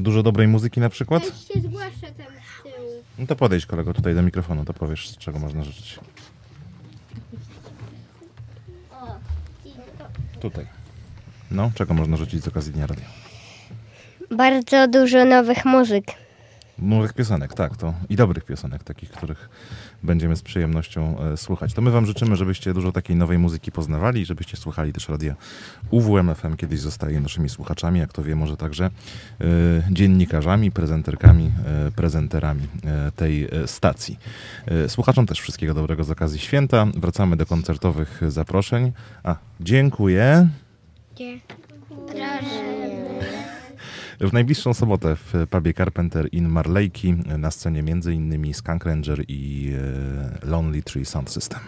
Dużo dobrej muzyki na przykład? się zgłasza tam z tyłu. No to podejdź kolego tutaj do mikrofonu, to powiesz, czego można życzyć. Tutaj. No, czego można życzyć z okazji Dnia Radia? Bardzo dużo nowych muzyk. Nowych piosenek, tak, to i dobrych piosenek, takich, których będziemy z przyjemnością e, słuchać. To my wam życzymy, żebyście dużo takiej nowej muzyki poznawali, żebyście słuchali też radia UWM FM, kiedyś zostaje naszymi słuchaczami, jak to wie, może także e, dziennikarzami, prezenterkami, e, prezenterami e, tej e, stacji. E, słuchaczom też wszystkiego dobrego z okazji święta. Wracamy do koncertowych zaproszeń. A, dziękuję. W najbliższą sobotę w pubie Carpenter in Marlejki na scenie innymi Skunk Ranger i e, Lonely Tree Sound System.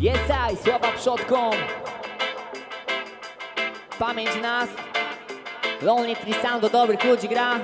Jesaj, sława przodkom. Pamięć nas. Lonely Tree Sound do dobrych ludzi gra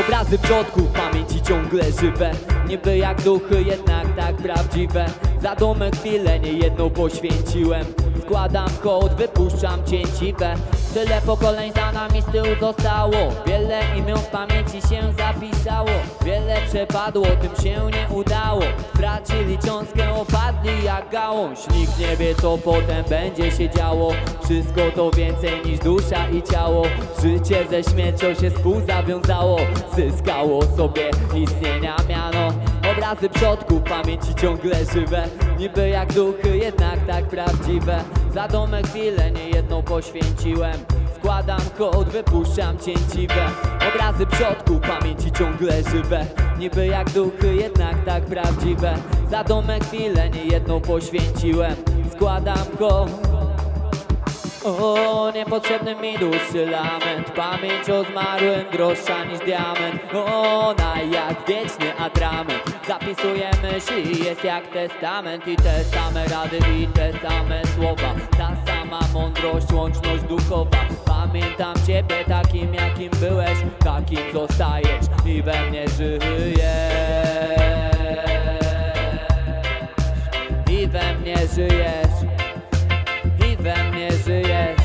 Obrazy przodków pamięci ciągle żywe. Niby jak duchy, jednak tak prawdziwe. Za dumę chwilę nie jedną poświęciłem. Składam hołd, wypuszczam cięciwe Tyle pokoleń za nami z tyłu zostało. Wiele imion w pamięci się zapisało. Wiele przepadło, tym się nie udało. Stracili cząstkę, opadli jak gałąź. Nikt nie wie co potem będzie się działo. Wszystko to więcej niż dusza i ciało. Życie ze śmiercią się współzawiązało. Zyskało sobie istnienia miano Obrazy przodków pamięci ciągle żywe. Niby jak duchy, jednak tak prawdziwe. Za domę chwilę niejedną poświęciłem. Składam hołd, wypuszczam cięciwe. Obrazy przodków pamięci ciągle żywe. Niby jak duchy, jednak tak prawdziwe. Za domę chwilę niejedną poświęciłem. Składam hołd o, niepotrzebny mi dłuższy lament. Pamięć o zmarłym droższa niż diament. Ona jak wieczny atrament Zapisuje myśli, jest jak testament. I te same rady i te same słowa. Ta sama mądrość, łączność duchowa. Pamiętam ciebie takim jakim byłeś. Takim zostajesz i we mnie żyjesz. I we mnie żyjesz we mnie żyjesz.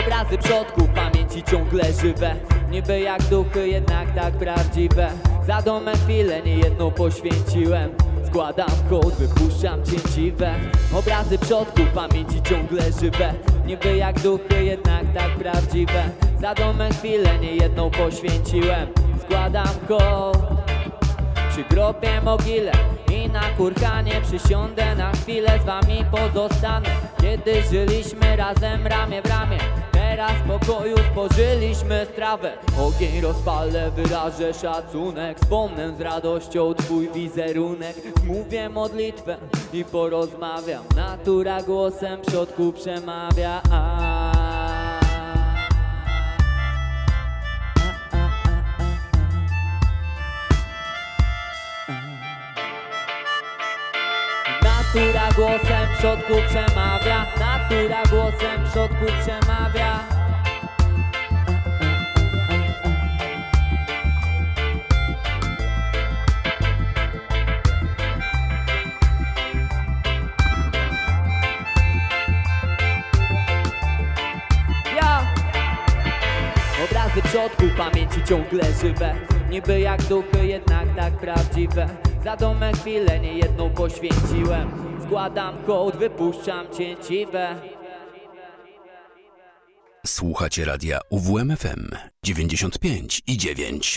Obrazy przodków pamięci ciągle żywe. Niby jak duchy, jednak tak prawdziwe. Za domem chwilę niejedną poświęciłem. Składam hołd, wypuszczam cięciwe. Obrazy przodków pamięci ciągle żywe. Niby jak duchy, jednak tak prawdziwe. Za domem chwilę niejedną poświęciłem. Składam hołd przy grobie mogile na kurhanie przysiądę na chwilę z wami pozostanę. Kiedy żyliśmy razem ramię w ramię Teraz pokoju spożyliśmy strawę. Ogień rozpalę, wyrażę szacunek Wspomnę z radością twój wizerunek. Mówię modlitwę i porozmawiam Natura głosem przodku przemawia Natura głosem przodku przemawia. Natura głosem przodku przemawia. Ja. Obrazy przodków pamięci ciągle żywe. Niby jak duchy, jednak tak prawdziwe Za domę chwilę niejedną poświęciłem Składam hołd, wypuszczam cięciwe Słuchacie radia UWMFM 95 i 9.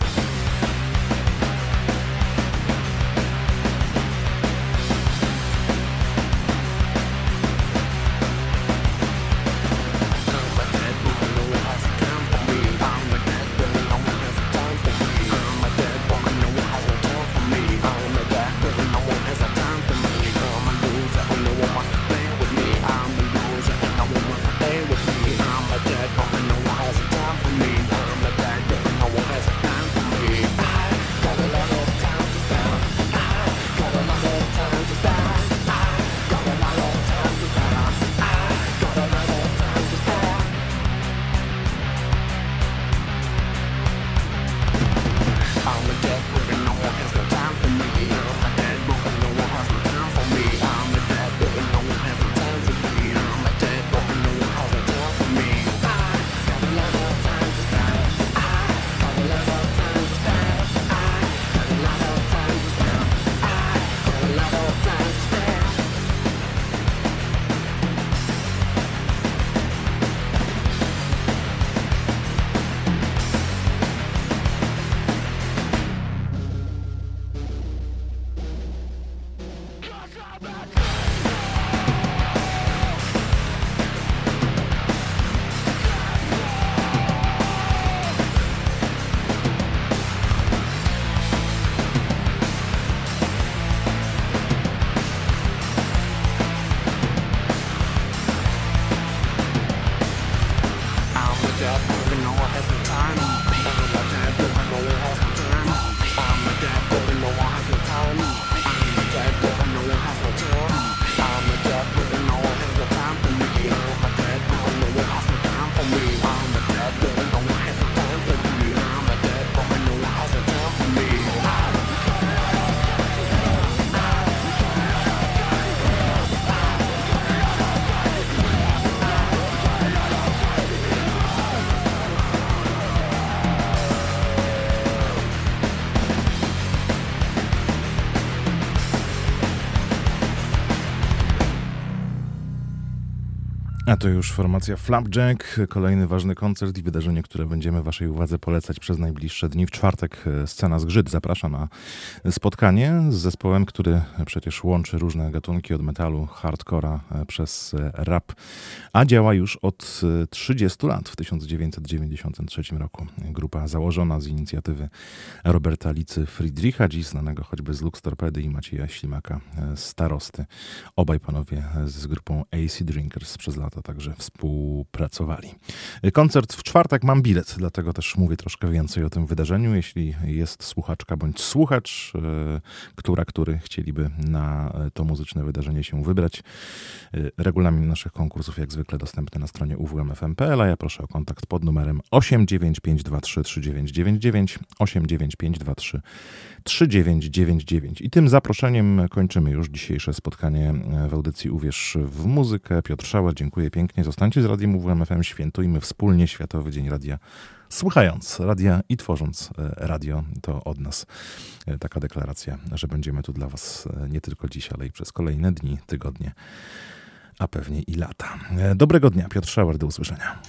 to już formacja Flapjack, kolejny ważny koncert i wydarzenie, które będziemy Waszej uwadze polecać przez najbliższe dni. W czwartek e, scena Zgrzyt zaprasza na spotkanie z zespołem, który przecież łączy różne gatunki od metalu, hardcora e, przez e, rap, a działa już od e, 30 lat, w 1993 roku. Grupa założona z inicjatywy Roberta Licy Friedricha, dziś znanego choćby z Lux Torpedy i Macieja Ślimaka Starosty. Obaj panowie z grupą AC Drinkers przez lata także współpracowali. Koncert w czwartek mam bilet, dlatego też mówię troszkę więcej o tym wydarzeniu. Jeśli jest słuchaczka bądź słuchacz, e, która, który chcieliby na to muzyczne wydarzenie się wybrać, e, regulamin naszych konkursów jak zwykle dostępny na stronie uwmfm.pl, a ja proszę o kontakt pod numerem 89523 3999 89523 3999. I tym zaproszeniem kończymy już dzisiejsze spotkanie w audycji Uwierz w muzykę. Piotr Szauer, dziękuję pięknie. Zostańcie z Radiem UWMFM, świętujmy wspólnie Światowy Dzień Radia. Słuchając radia i tworząc e, radio, to od nas e, taka deklaracja, że będziemy tu dla Was e, nie tylko dziś, ale i przez kolejne dni, tygodnie, a pewnie i lata. Dobrego dnia, Piotr Szauer, do usłyszenia.